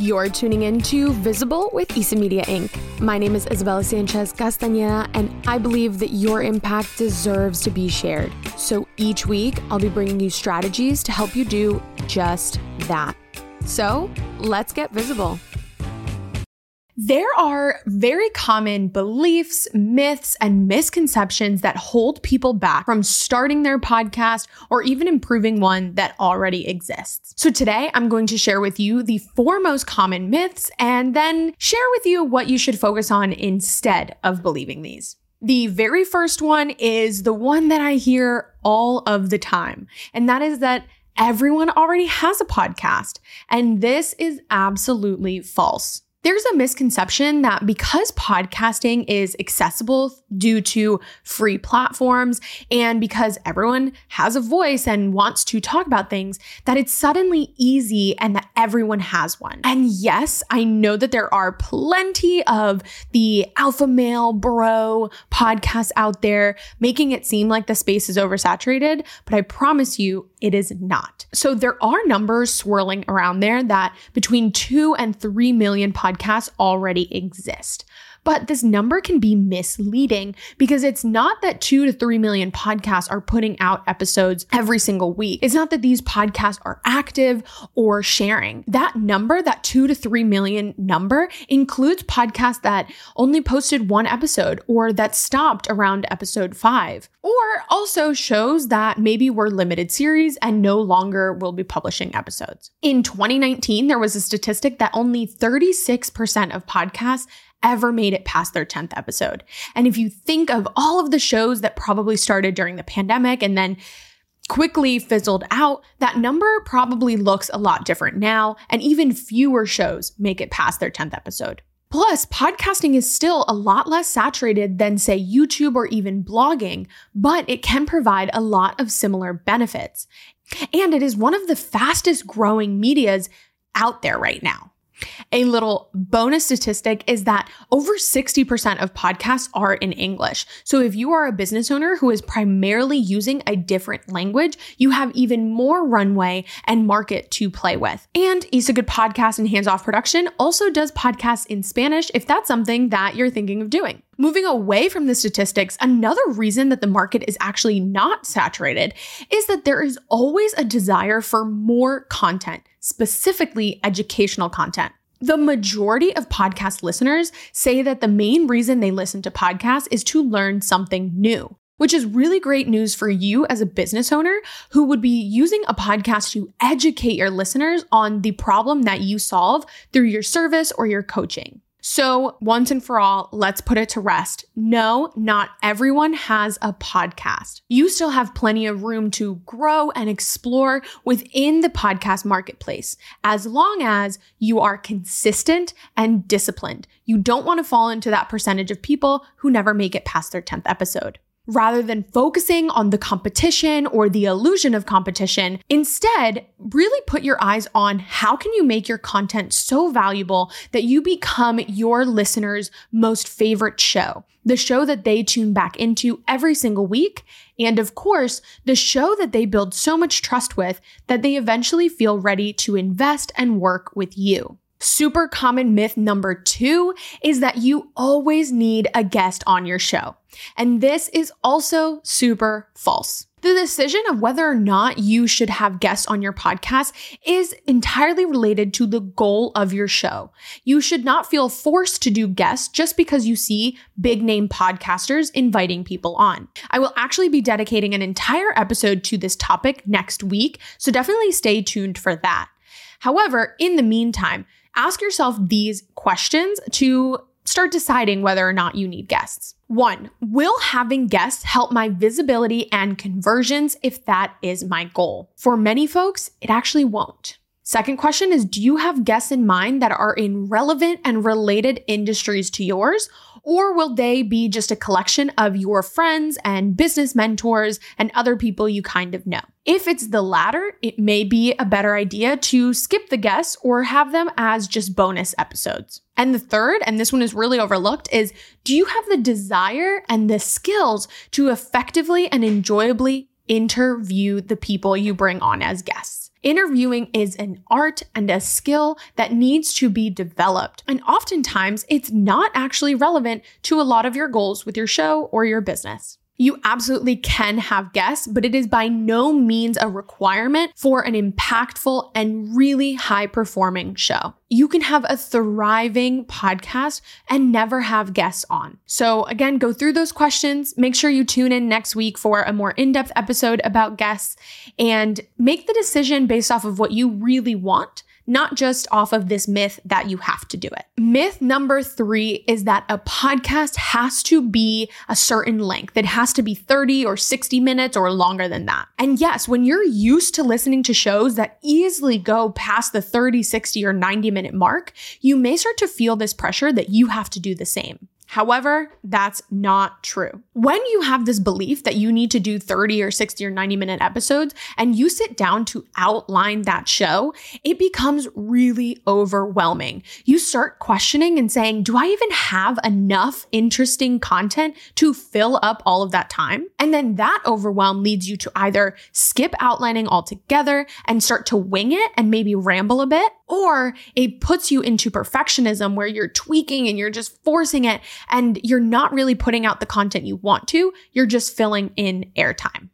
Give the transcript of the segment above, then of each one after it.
You're tuning in to Visible with Isa Media Inc. My name is Isabella Sanchez Castañeda, and I believe that your impact deserves to be shared. So each week, I'll be bringing you strategies to help you do just that. So let's get visible. There are very common beliefs, myths, and misconceptions that hold people back from starting their podcast or even improving one that already exists. So today I'm going to share with you the four most common myths and then share with you what you should focus on instead of believing these. The very first one is the one that I hear all of the time, and that is that everyone already has a podcast. And this is absolutely false. There's a misconception that because podcasting is accessible due to free platforms and because everyone has a voice and wants to talk about things, that it's suddenly easy and that everyone has one. And yes, I know that there are plenty of the alpha male bro podcasts out there making it seem like the space is oversaturated, but I promise you it is not. So there are numbers swirling around there that between two and three million podcasts podcasts already exist. But this number can be misleading because it's not that two to three million podcasts are putting out episodes every single week. It's not that these podcasts are active or sharing. That number, that two to three million number, includes podcasts that only posted one episode or that stopped around episode five, or also shows that maybe we're limited series and no longer will be publishing episodes. In 2019, there was a statistic that only 36% of podcasts ever made it past their 10th episode. And if you think of all of the shows that probably started during the pandemic and then quickly fizzled out, that number probably looks a lot different now, and even fewer shows make it past their 10th episode. Plus, podcasting is still a lot less saturated than, say, YouTube or even blogging, but it can provide a lot of similar benefits. And it is one of the fastest growing medias out there right now. A little bonus statistic is that over 60% of podcasts are in English. So if you are a business owner who is primarily using a different language, you have even more runway and market to play with. And Isa Good Podcast and Hands Off Production also does podcasts in Spanish if that's something that you're thinking of doing. Moving away from the statistics, another reason that the market is actually not saturated is that there is always a desire for more content, specifically educational content. The majority of podcast listeners say that the main reason they listen to podcasts is to learn something new, which is really great news for you as a business owner who would be using a podcast to educate your listeners on the problem that you solve through your service or your coaching. So, once and for all, let's put it to rest. No, not everyone has a podcast. You still have plenty of room to grow and explore within the podcast marketplace as long as you are consistent and disciplined. You don't want to fall into that percentage of people who never make it past their 10th episode rather than focusing on the competition or the illusion of competition. Instead, really put your eyes on how can you make your content so valuable that you become your listeners' most favorite show, the show that they tune back into every single week. And of course, the show that they build so much trust with that they eventually feel ready to invest and work with you. Super common myth number two is that you always need a guest on your show. And this is also super false. The decision of whether or not you should have guests on your podcast is entirely related to the goal of your show. You should not feel forced to do guests just because you see big name podcasters inviting people on. I will actually be dedicating an entire episode to this topic next week, so definitely stay tuned for that. However, in the meantime, ask yourself these questions to start deciding whether or not you need guests. One, will having guests help my visibility and conversions if that is my goal? For many folks, it actually won't. Second question is Do you have guests in mind that are in relevant and related industries to yours? Or will they be just a collection of your friends and business mentors and other people you kind of know? If it's the latter, it may be a better idea to skip the guests or have them as just bonus episodes. And the third, and this one is really overlooked, is do you have the desire and the skills to effectively and enjoyably interview the people you bring on as guests? Interviewing is an art and a skill that needs to be developed. And oftentimes, it's not actually relevant to a lot of your goals with your show or your business. You absolutely can have guests, but it is by no means a requirement for an impactful and really high performing show. You can have a thriving podcast and never have guests on. So, again, go through those questions. Make sure you tune in next week for a more in depth episode about guests and make the decision based off of what you really want not just off of this myth that you have to do it. Myth number three is that a podcast has to be a certain length. It has to be 30 or 60 minutes or longer than that. And yes, when you're used to listening to shows that easily go past the 30, 60, or 90 minute mark, you may start to feel this pressure that you have to do the same. However, that's not true. When you have this belief that you need to do 30 or 60 or 90 minute episodes and you sit down to outline that show, it becomes really overwhelming. You start questioning and saying, Do I even have enough interesting content to fill up all of that time? And then that overwhelm leads you to either skip outlining altogether and start to wing it and maybe ramble a bit, or it puts you into perfectionism where you're tweaking and you're just forcing it and you're not really putting out the content you want to. You're just filling in airtime.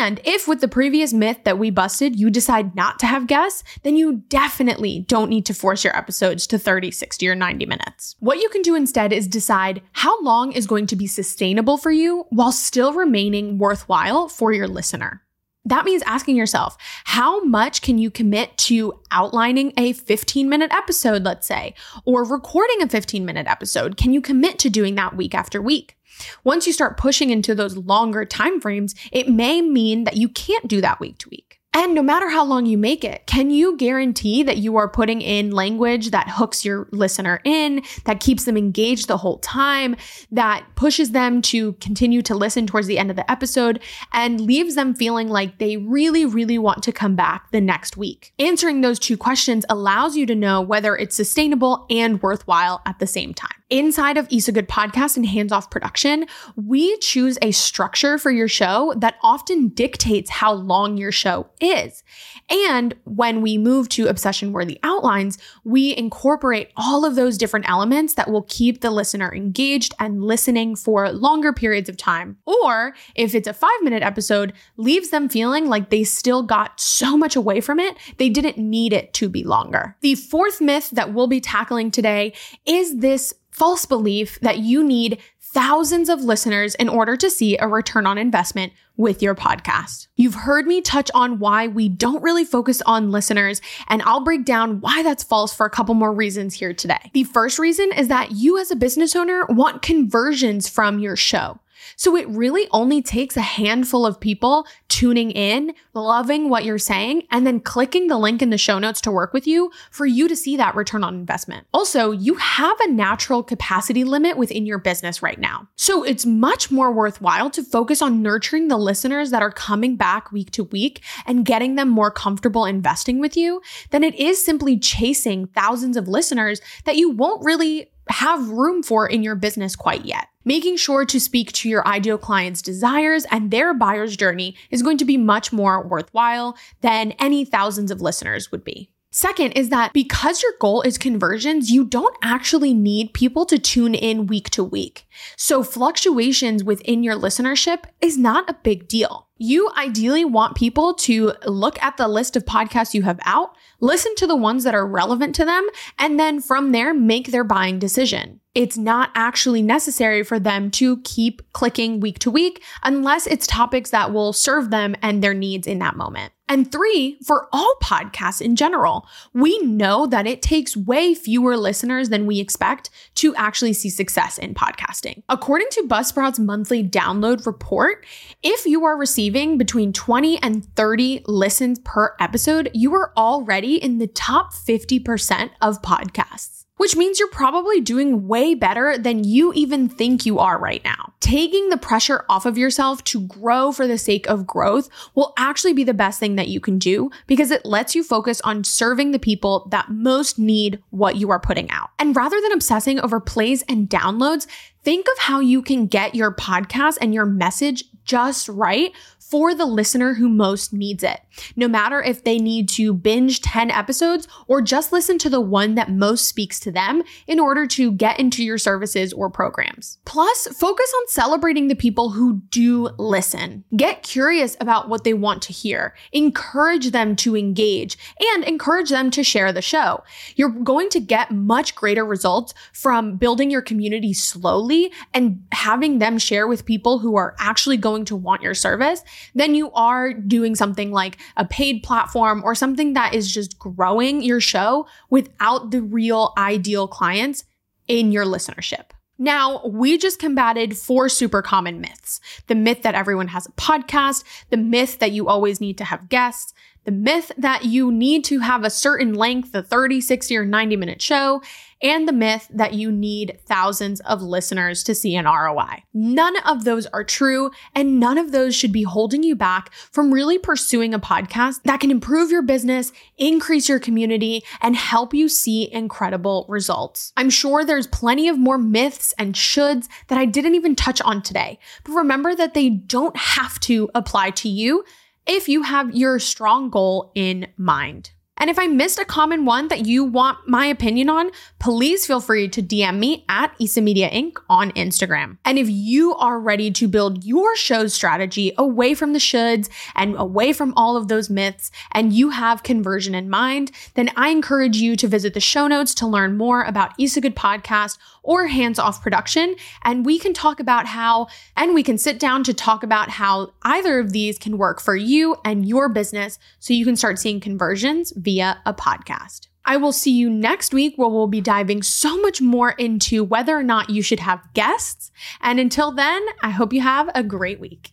And if with the previous myth that we busted, you decide not to have guests, then you definitely don't need to force your episodes to 30, 60, or 90 minutes. What you can do instead is decide how long is going to be sustainable for you while still remaining worthwhile for your listener. That means asking yourself, how much can you commit to outlining a 15 minute episode, let's say, or recording a 15 minute episode? Can you commit to doing that week after week? Once you start pushing into those longer timeframes, it may mean that you can't do that week to week. And no matter how long you make it, can you guarantee that you are putting in language that hooks your listener in, that keeps them engaged the whole time, that pushes them to continue to listen towards the end of the episode, and leaves them feeling like they really, really want to come back the next week? Answering those two questions allows you to know whether it's sustainable and worthwhile at the same time. Inside of Isa Good Podcast and Hands Off Production, we choose a structure for your show that often dictates how long your show is. And when we move to Obsession Worthy Outlines, we incorporate all of those different elements that will keep the listener engaged and listening for longer periods of time. Or if it's a five minute episode, leaves them feeling like they still got so much away from it, they didn't need it to be longer. The fourth myth that we'll be tackling today is this false belief that you need thousands of listeners in order to see a return on investment with your podcast. You've heard me touch on why we don't really focus on listeners, and I'll break down why that's false for a couple more reasons here today. The first reason is that you, as a business owner, want conversions from your show. So it really only takes a handful of people tuning in, loving what you're saying, and then clicking the link in the show notes to work with you for you to see that return on investment. Also, you have a natural capacity limit within your business right now. So it's much more worthwhile to focus on nurturing the listeners that are coming back week to week and getting them more comfortable investing with you than it is simply chasing thousands of listeners that you won't really have room for in your business quite yet. Making sure to speak to your ideal client's desires and their buyer's journey is going to be much more worthwhile than any thousands of listeners would be. Second is that because your goal is conversions, you don't actually need people to tune in week to week. So fluctuations within your listenership is not a big deal. You ideally want people to look at the list of podcasts you have out, listen to the ones that are relevant to them, and then from there make their buying decision. It's not actually necessary for them to keep clicking week to week unless it's topics that will serve them and their needs in that moment. And three, for all podcasts in general, we know that it takes way fewer listeners than we expect to actually see success in podcasting. According to Buzzsprout's monthly download report, if you are receiving between 20 and 30 listens per episode, you are already in the top 50% of podcasts which means you're probably doing way better than you even think you are right now. Taking the pressure off of yourself to grow for the sake of growth will actually be the best thing that you can do because it lets you focus on serving the people that most need what you are putting out. And rather than obsessing over plays and downloads, think of how you can get your podcast and your message just right for the listener who most needs it. No matter if they need to binge 10 episodes or just listen to the one that most speaks to them in order to get into your services or programs. Plus, focus on celebrating the people who do listen. Get curious about what they want to hear. Encourage them to engage and encourage them to share the show. You're going to get much greater results from building your community slowly and having them share with people who are actually going to want your service than you are doing something like a paid platform or something that is just growing your show without the real ideal clients in your listenership. Now, we just combated four super common myths. The myth that everyone has a podcast, the myth that you always need to have guests, the myth that you need to have a certain length, a 30, 60, or 90 minute show, and the myth that you need thousands of listeners to see an ROI. None of those are true, and none of those should be holding you back from really pursuing a podcast that can improve your business, increase your community, and help you see incredible results. I'm sure there's plenty of more myths and shoulds that I didn't even touch on today, but remember that they don't have to apply to you if you have your strong goal in mind. And if I missed a common one that you want my opinion on, please feel free to DM me at Isa Media Inc. on Instagram. And if you are ready to build your show's strategy away from the shoulds and away from all of those myths, and you have conversion in mind, then I encourage you to visit the show notes to learn more about Isa Good Podcast or hands off production. And we can talk about how, and we can sit down to talk about how either of these can work for you and your business so you can start seeing conversions via a podcast. I will see you next week where we'll be diving so much more into whether or not you should have guests. And until then, I hope you have a great week.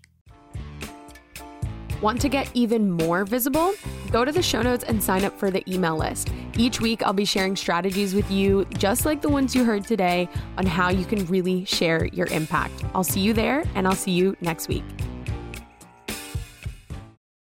Want to get even more visible? Go to the show notes and sign up for the email list. Each week, I'll be sharing strategies with you, just like the ones you heard today, on how you can really share your impact. I'll see you there, and I'll see you next week.